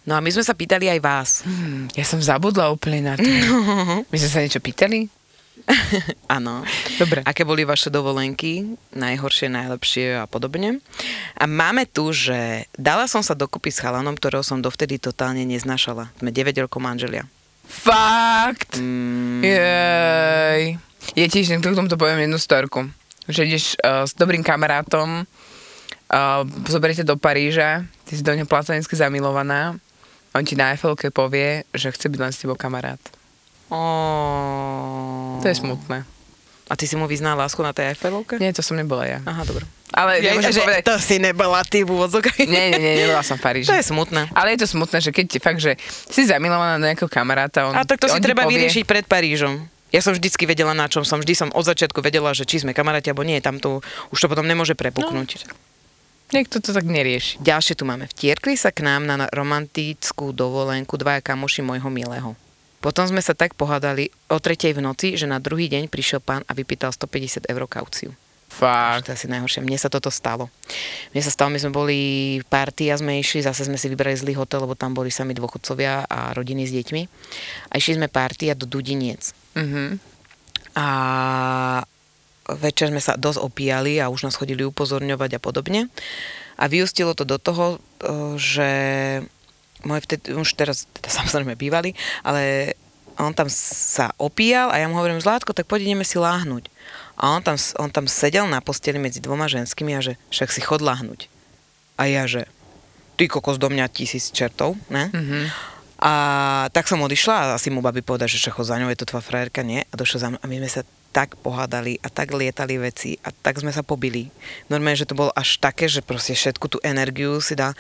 No a my sme sa pýtali aj vás. Hmm, ja som zabudla úplne na to. My sme sa niečo pýtali? Áno. Dobre. Aké boli vaše dovolenky? Najhoršie, najlepšie a podobne. A máme tu, že dala som sa dokopy s chalanom, ktorého som dovtedy totálne neznášala. Sme 9 rokov manželia. Fakt? Mm, Jej. Ja tiež k tomuto poviem jednu storku. Že ideš uh, s dobrým kamarátom, uh, zoberiete do Paríža, ty si do neho platonicky zamilovaná, on ti na Eiffelke povie, že chce byť len s tebou kamarát. Oh. To je smutné. A ty si mu vyznal lásku na tej Eiffelovke? Nie, to som nebola ja. Aha, dobre. Ale Ja, že povedať... to si nebola ty v úvodzokách. Nie, nie, nie, nebola som v Paríži. To je smutné. Ale je to smutné, že keď fakt, že si zamilovaná do nejakého kamaráta, on, A tak to si treba povie, vyriešiť pred Parížom. Ja som vždycky vedela, na čom som. Vždy som od začiatku vedela, že či sme kamaráti, alebo nie. Tam to, už to potom nemôže prepuknúť. Niekto to tak nerieši. Ďalšie tu máme. Vtierkli sa k nám na romantickú dovolenku dvaja kamoši môjho milého. Potom sme sa tak pohádali o tretej v noci, že na druhý deň prišiel pán a vypýtal 150 eur kauciu. Fakt. To je asi najhoršie. Mne sa toto stalo. Mne sa stalo, my sme boli v party a sme išli, zase sme si vybrali zlý hotel, lebo tam boli sami dôchodcovia a rodiny s deťmi. A išli sme party a do Dudiniec. Mhm. A večer sme sa dosť opíjali a už nás chodili upozorňovať a podobne. A vyústilo to do toho, e, že môj vtedy, už teraz teda samozrejme bývali, ale on tam sa opíjal a ja mu hovorím, Zlátko, tak poď ideme si láhnuť. A on tam, on tam sedel na posteli medzi dvoma ženskými a že však si chod láhnuť. A ja, že ty kokos do mňa tisíc čertov, ne? Mm-hmm. A tak som odišla a asi mu babi povedať, že šacho za ňou je to tvoja frajerka, nie? A došla za mnou a my sme sa tak pohádali a tak lietali veci a tak sme sa pobili. Normálne, že to bolo až také, že proste všetku tú energiu si dá.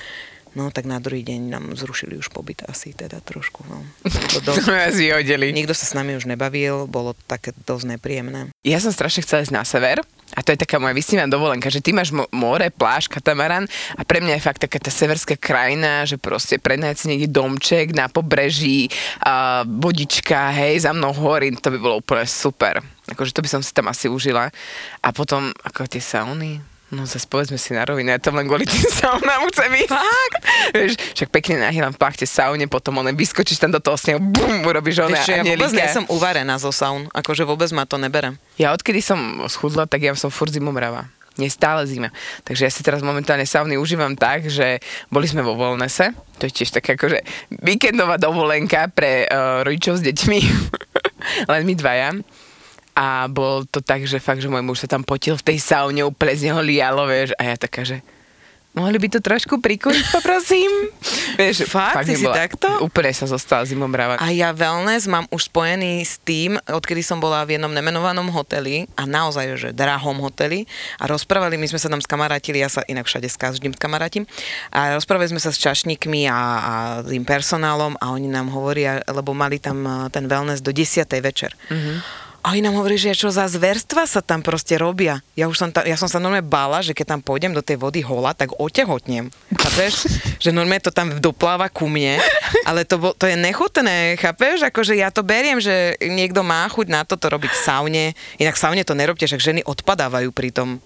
No tak na druhý deň nám zrušili už pobyt asi teda trošku. No. To dosť, nás vyhodili. nikto sa s nami už nebavil, bolo také dosť nepríjemné. Ja som strašne chcela ísť na sever a to je taká moja vysnívaná dovolenka, že ty máš mo- more, pláž, katamaran a pre mňa je fakt taká tá severská krajina, že proste prednájať si niekde domček na pobreží, a vodička, hej, za mnou hory, to by bolo úplne super. Akože to by som si tam asi užila. A potom, ako tie sauny, No zase povedzme si na rovinu, ja tam len kvôli tým saunám chcem ísť. Fakt? Vieš, však pekne nahýlam v plachte saune, potom one vyskočíš tam do toho snehu, bum, urobíš Vieš čo, ja vôbec nie som uvarená zo saun, akože vôbec ma to neberem. Ja odkedy som schudla, tak ja som furt zimomrava. Nie stále zima. Takže ja si teraz momentálne sauny užívam tak, že boli sme vo Volnese, to je tiež taká akože víkendová dovolenka pre uh, rodičov s deťmi, len my dvaja. A bol to tak, že fakt, že môj muž sa tam potil v tej saune, úplne z neho lialo, vieš, a ja taká, že mohli by to trošku prikúriť, poprosím. vieš, Fakt? Mi si takto? Úplne sa zostala zimomrava. A ja wellness mám už spojený s tým, odkedy som bola v jednom nemenovanom hoteli a naozaj, že drahom hoteli a rozprávali, my sme sa tam skamarátili, ja sa inak všade s každým skamarátim a rozprávali sme sa s čašníkmi a, a tým personálom a oni nám hovoria, lebo mali tam eh, ten wellness do 10. večer. Mm-hmm. A oni nám hovorí, že čo za zverstva sa tam proste robia. Ja už som tam, ja som sa normálne bála, že keď tam pôjdem do tej vody hola, tak otehotnem. Chápeš? že normálne to tam dopláva ku mne, ale to, bo, to je nechutné, chápeš? Akože ja to beriem, že niekto má chuť na toto robiť v saune. Inak v saune to nerobte, však ženy odpadávajú pri tom.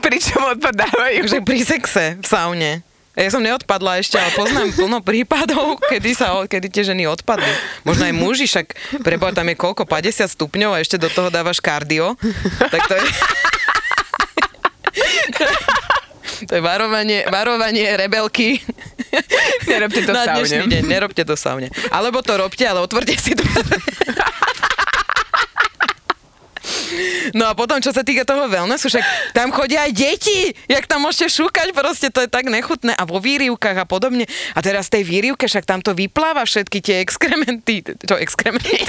Pričom odpadávajú. Takže pri sexe v saune. Ja som neodpadla ešte, ale poznám plno prípadov, kedy, sa, kedy tie ženy odpadli. Možno aj muži, však preboha tam je koľko, 50 stupňov a ešte do toho dávaš kardio. Tak to je... To je varovanie, varovanie rebelky. Nerobte to na saune. deň. Nerobte to saune. Alebo to robte, ale otvorte si dvere. No a potom, čo sa týka toho wellnessu, však tam chodia aj deti, jak tam môžete šúkať, proste to je tak nechutné a vo výrivkách a podobne. A teraz tej výrivke však tam to vypláva všetky tie exkrementy. Čo exkrementy?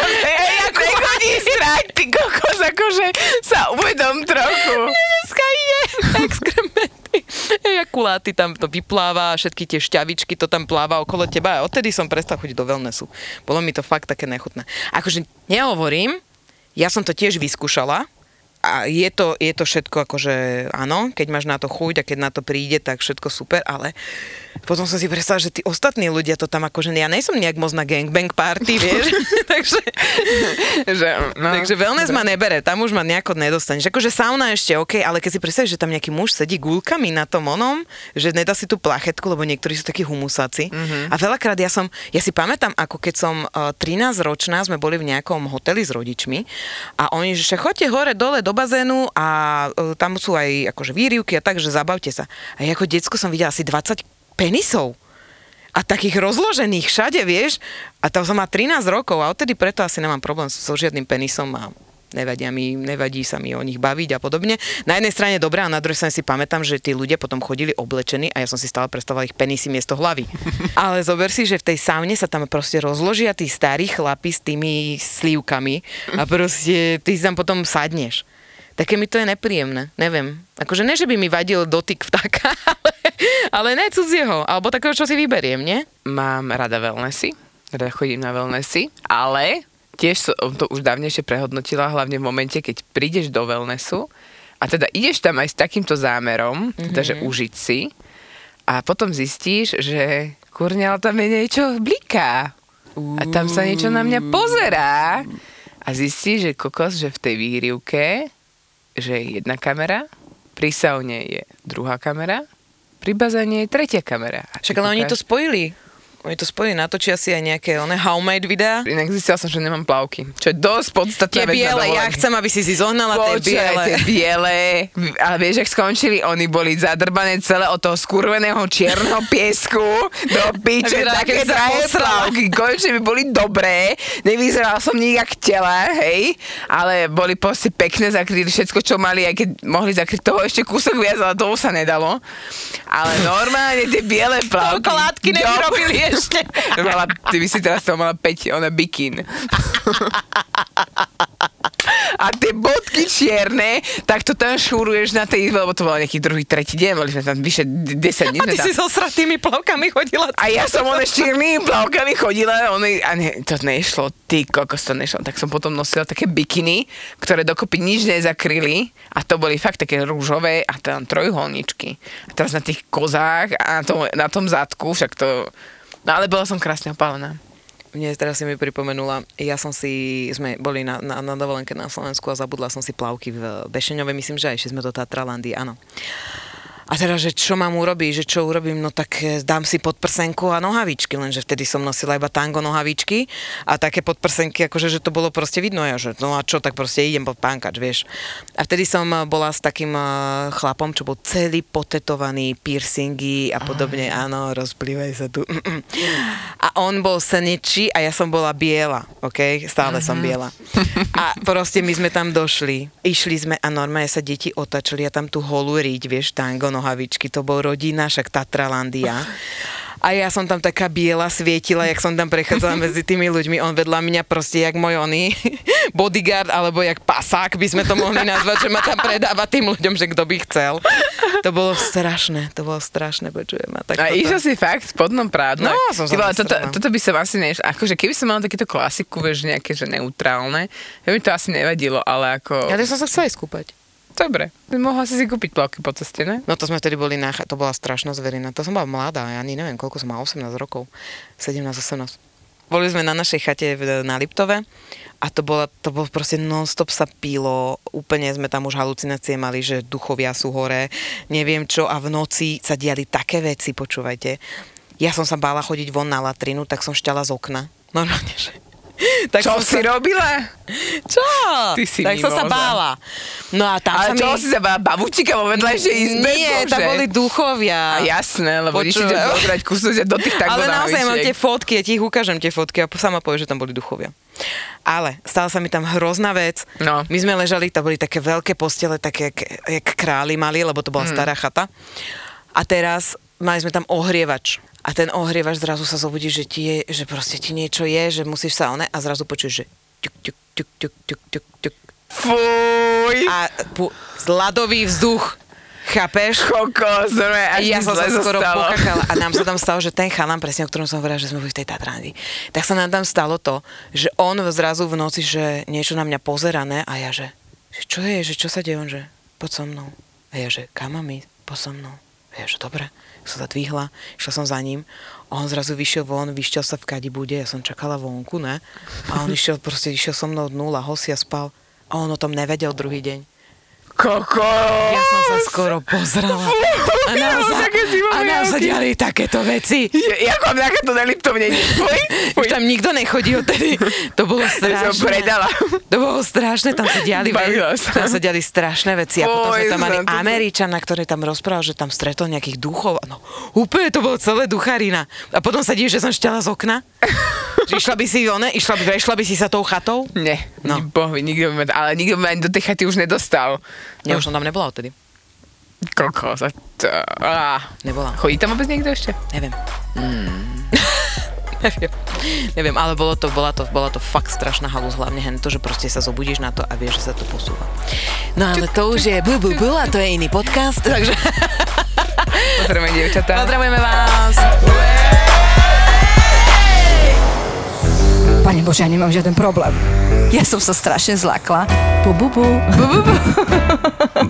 Hej, ako nechodí srať, ty kokos, akože sa uvedom trochu. Dneska ide exkrementy. Ejakuláty tam to vypláva, všetky tie šťavičky to tam pláva okolo teba a odtedy som prestal chodiť do wellnessu. Bolo mi to fakt také nechutné. Akože nehovorím, ja som to tiež vyskúšala a je to, je to všetko akože áno, keď máš na to chuť a keď na to príde, tak všetko super, ale potom som si predstavila, že tí ostatní ľudia to tam akože, ja nejsom nejak moc na gangbang party, vieš, takže, že, no, takže wellness ma nebere, tam už ma nejako nedostaneš. Akože sauna ešte OK, ale keď si predstavíš, že tam nejaký muž sedí gulkami na tom onom, že nedá si tú plachetku, lebo niektorí sú takí humusáci. Mm-hmm. A veľakrát ja som, ja si pamätám, ako keď som uh, 13 ročná, sme boli v nejakom hoteli s rodičmi a oni, že choďte hore, dole do bazénu a uh, tam sú aj akože výrivky a tak, že zabavte sa. A ja ako decko som videla asi 20 penisov a takých rozložených všade, vieš. A tam som má 13 rokov a odtedy preto asi nemám problém so žiadnym penisom a nevadia mi, nevadí sa mi o nich baviť a podobne. Na jednej strane dobré a na druhej strane si pamätám, že tí ľudia potom chodili oblečení a ja som si stále predstavovala ich penisy miesto hlavy. Ale zober si, že v tej saune sa tam proste rozložia tí starí chlapi s tými slívkami a proste ty si tam potom sadneš. Také mi to je nepríjemné, neviem. Akože ne, že by mi vadil dotyk vtáka, ale, ale ne cudzieho, alebo takého, čo si vyberiem, nie? Mám rada wellnessy, rada chodím na wellnessy, ale tiež som to už dávnejšie prehodnotila, hlavne v momente, keď prídeš do wellnessu a teda ideš tam aj s takýmto zámerom, mm-hmm. teda, že užiť si a potom zistíš, že kurňa, ale tam je niečo bliká a tam sa niečo na mňa pozerá a zistíš, že kokos, že v tej výrivke že je jedna kamera, pri saune je druhá kamera, pri bazéne je tretia kamera. Však ale oni to spojili. Oni to spojili, natočia si aj nejaké one homemade videá. Inak zistila som, že nemám plavky, čo je dosť Tie vec na biele, ja chcem, aby si si zohnala tie Počkaj, biele. tie biele. Ale vieš, ak skončili, oni boli zadrbané celé od toho skurveného čierneho piesku do piče, také drahé plavky. Konečne by boli dobré, nevyzeral som nijak tela, hej, ale boli proste pekné, zakryli všetko, čo mali, aj keď mohli zakryť toho ešte kúsok viac, ale toho sa nedalo. Ale normálne tie biele plavky. Toľko látky nevyrobili ešte. Mala, ty by si teraz to mala 5, ona bikin. a tie bodky čierne, tak to tam šúruješ na tej izbe, lebo to bol nejaký druhý, tretí deň, boli sme tam vyše 10 dní. A ty tam. si so sratými plavkami chodila. A ja som one s čiernymi plavkami chodila, one, a ne, to nešlo, ty kokos to nešlo. Tak som potom nosila také bikiny, ktoré dokopy nič nezakryli a to boli fakt také rúžové a tam trojuholničky. A teraz na tých kozách a na tom, na tom zadku, však to... No ale bola som krásne opálená. Mne teraz si mi pripomenula, ja som si, sme boli na, na, na dovolenke na Slovensku a zabudla som si plavky v Bešeňove, myslím, že aj sme do Tatralandy, áno. A teda, že čo mám urobiť, že čo urobím, no tak eh, dám si podprsenku a nohavičky, lenže vtedy som nosila iba tango nohavičky a také podprsenky, akože, že to bolo proste vidno, ja, že no a čo, tak proste idem pod pánkač, vieš. A vtedy som eh, bola s takým eh, chlapom, čo bol celý potetovaný, piercingy a podobne, áno, rozplývaj sa tu. A on bol senečí a ja som bola biela, ok? Stále som biela. A proste my sme tam došli, išli sme a normálne sa deti otačili a tam tú holú riť, vieš, tango nohavičky, to bol rodina, však Tatralandia. A ja som tam taká biela svietila, jak som tam prechádzala medzi tými ľuďmi. On vedľa mňa proste jak môj oný bodyguard, alebo jak pasák by sme to mohli nazvať, že ma tam predáva tým ľuďom, že kto by chcel. To bolo strašné, to bolo strašné, počujem. A, tak A toto- išla si fakt v spodnom prádle? No, som Ty toto, toto by som asi neš... Akože keby som mala takéto klasiku, vieš, nejaké, že neutrálne, ja by to asi nevadilo, ale ako... Ja som sa chcela aj skúpať. Dobre, mohla si si kúpiť plavky po ceste, ne? No to sme vtedy boli na, to bola strašná zverina. To som bola mladá, ja ani neviem, koľko som mala, 18 rokov, 17, 18. Boli sme na našej chate na Liptove a to, bola, to bolo proste non-stop sa pílo, úplne sme tam už halucinácie mali, že duchovia sú hore, neviem čo a v noci sa diali také veci, počúvajte. Ja som sa bála chodiť von na latrinu, tak som šťala z okna. Normálne, že... Tak Čo som si sa... robila? Čo? Ty si tak som sa bála. No a tam Ale sa čo mi... si sa bála? Babučika vo vedľajšej izbe? Nie, tam boli duchovia. A jasné, lebo Počúvaj. išli ťa že do tých tak Ale naozaj mám tie fotky, ja ti ich ukážem tie fotky a sama povie, že tam boli duchovia. Ale stala sa mi tam hrozná vec. No. My sme ležali, tam boli také veľké postele, také jak, jak králi mali, lebo to bola Mm. stará chata. A teraz mali sme tam ohrievač. A ten ohrievač zrazu sa zobudí, že ti je, že proste ti niečo je, že musíš sa one a zrazu počuješ, že ťuk, ťuk, ťuk, ťuk, ťuk, ťuk, ťuk. Fuj, A pu, ľadový vzduch. Chápeš? kokos, normálne, až ja som sa skoro zostalo. pokakala a nám sa tam stalo, že ten chalan, presne o ktorom som hovorila, že sme boli v tej Tatrandi, tak sa nám tam stalo to, že on zrazu v noci, že niečo na mňa pozerané a ja, že, že čo je, že čo sa deje, on, že poď so mnou. A ja, že kam mám ísť? Poď so mnou. Ja, že dobre. Som sa dvihla, išla som za ním a on zrazu vyšiel von, vyšťal sa v kadi bude, ja som čakala vonku, ne? A on išiel, proste išiel so mnou dnu, lahol si a spal. A on o tom nevedel druhý deň. Kokos. Ja som sa skoro pozrela. A naozaj, a naozaj diali takéto veci. Je- Jako takéto na Liptovne tam nikto nechodí odtedy. To bolo som strašné. predala. To bolo strašné, tam sa diali, tam sa diali strašné veci. A potom sme tam mali to- Američana, ktorý tam rozprával, že tam stretol nejakých duchov. No, úplne to bolo celé ducharina. A potom sa divíš, že som šťala z okna. Išla by si one, išla by, išla by si sa tou chatou? Nie, No. no. bohvi, nikto by ma, ale nikto by ma ani do tej chaty už nedostal. Ja už som tam nebola odtedy. Kokos. A to, á. Nebola. Chodí tam vôbec niekto ešte? Neviem. Neviem. Neviem, ale bolo to, bola, to, bola to fakt strašná halus, hlavne hen to, že proste sa zobudíš na to a vieš, že sa to posúva. No ale to už je bu, bu, bu a to je iný podcast, takže Pozdravujeme, dievčatá. pozdravujeme vás. Pane Bože, ja nemám žiaden problém. Ja som sa strašne zlakla. Bu, bu, bu.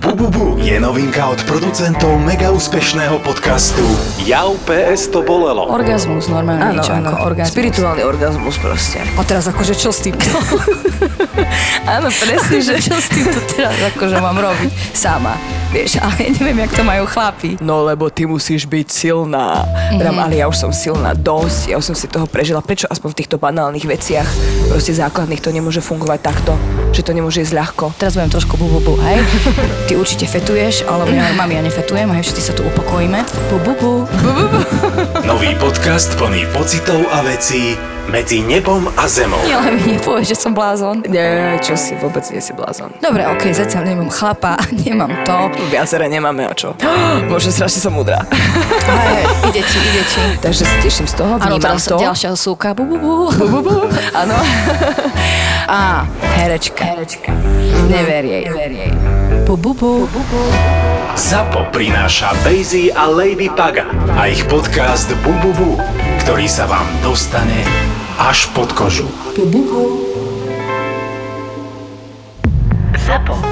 Bu, bu, bu je novinka od producentov mega úspešného podcastu Jau PS to bolelo. Orgazmus, normálne niečo ako orgazmus. Spirituálny orgazmus proste. A teraz akože čo s týmto? Áno, presne, že čo s týmto teraz akože mám robiť sama. Vieš, ale ja neviem, jak to majú chlapi. No lebo ty musíš byť silná. Mm-hmm. ale ja už som silná dosť, ja už som si toho prežila. Prečo aspoň v týchto banálnych veciach, proste základných, to nemôže fungovať takto, že to nemôže ísť ľahko. Teraz budem trošku bu, bu, bu, hej? Ty určite fetuješ, ale ja, mami, ja nefetujem, hej, všetci sa tu upokojíme. Bu, bu, bu. Nový podcast plný pocitov a vecí Medzi nebom a zemou. Nie, len mi nepovieš, že som blázon. Nie, čo si, vôbec nie si blázon. Dobre, okej, zatiaľ nemám chlapa, nemám to. Viacere nemáme o čo. Bože, strašne som múdra. ide ti, ide ti. Takže sa teším z toho, vnímam teraz to. ďalšia súka. Bu, bu, bu. Bu, bu, bu. Áno. A, herečka. Herečka. Never jej. Never jej. Bu, bu, bu. ZAPO prináša Daisy a Lady Paga a ich podcast Bububu, ktorý sa vám dostane až pod kožu. ZAPO. V podcastovách.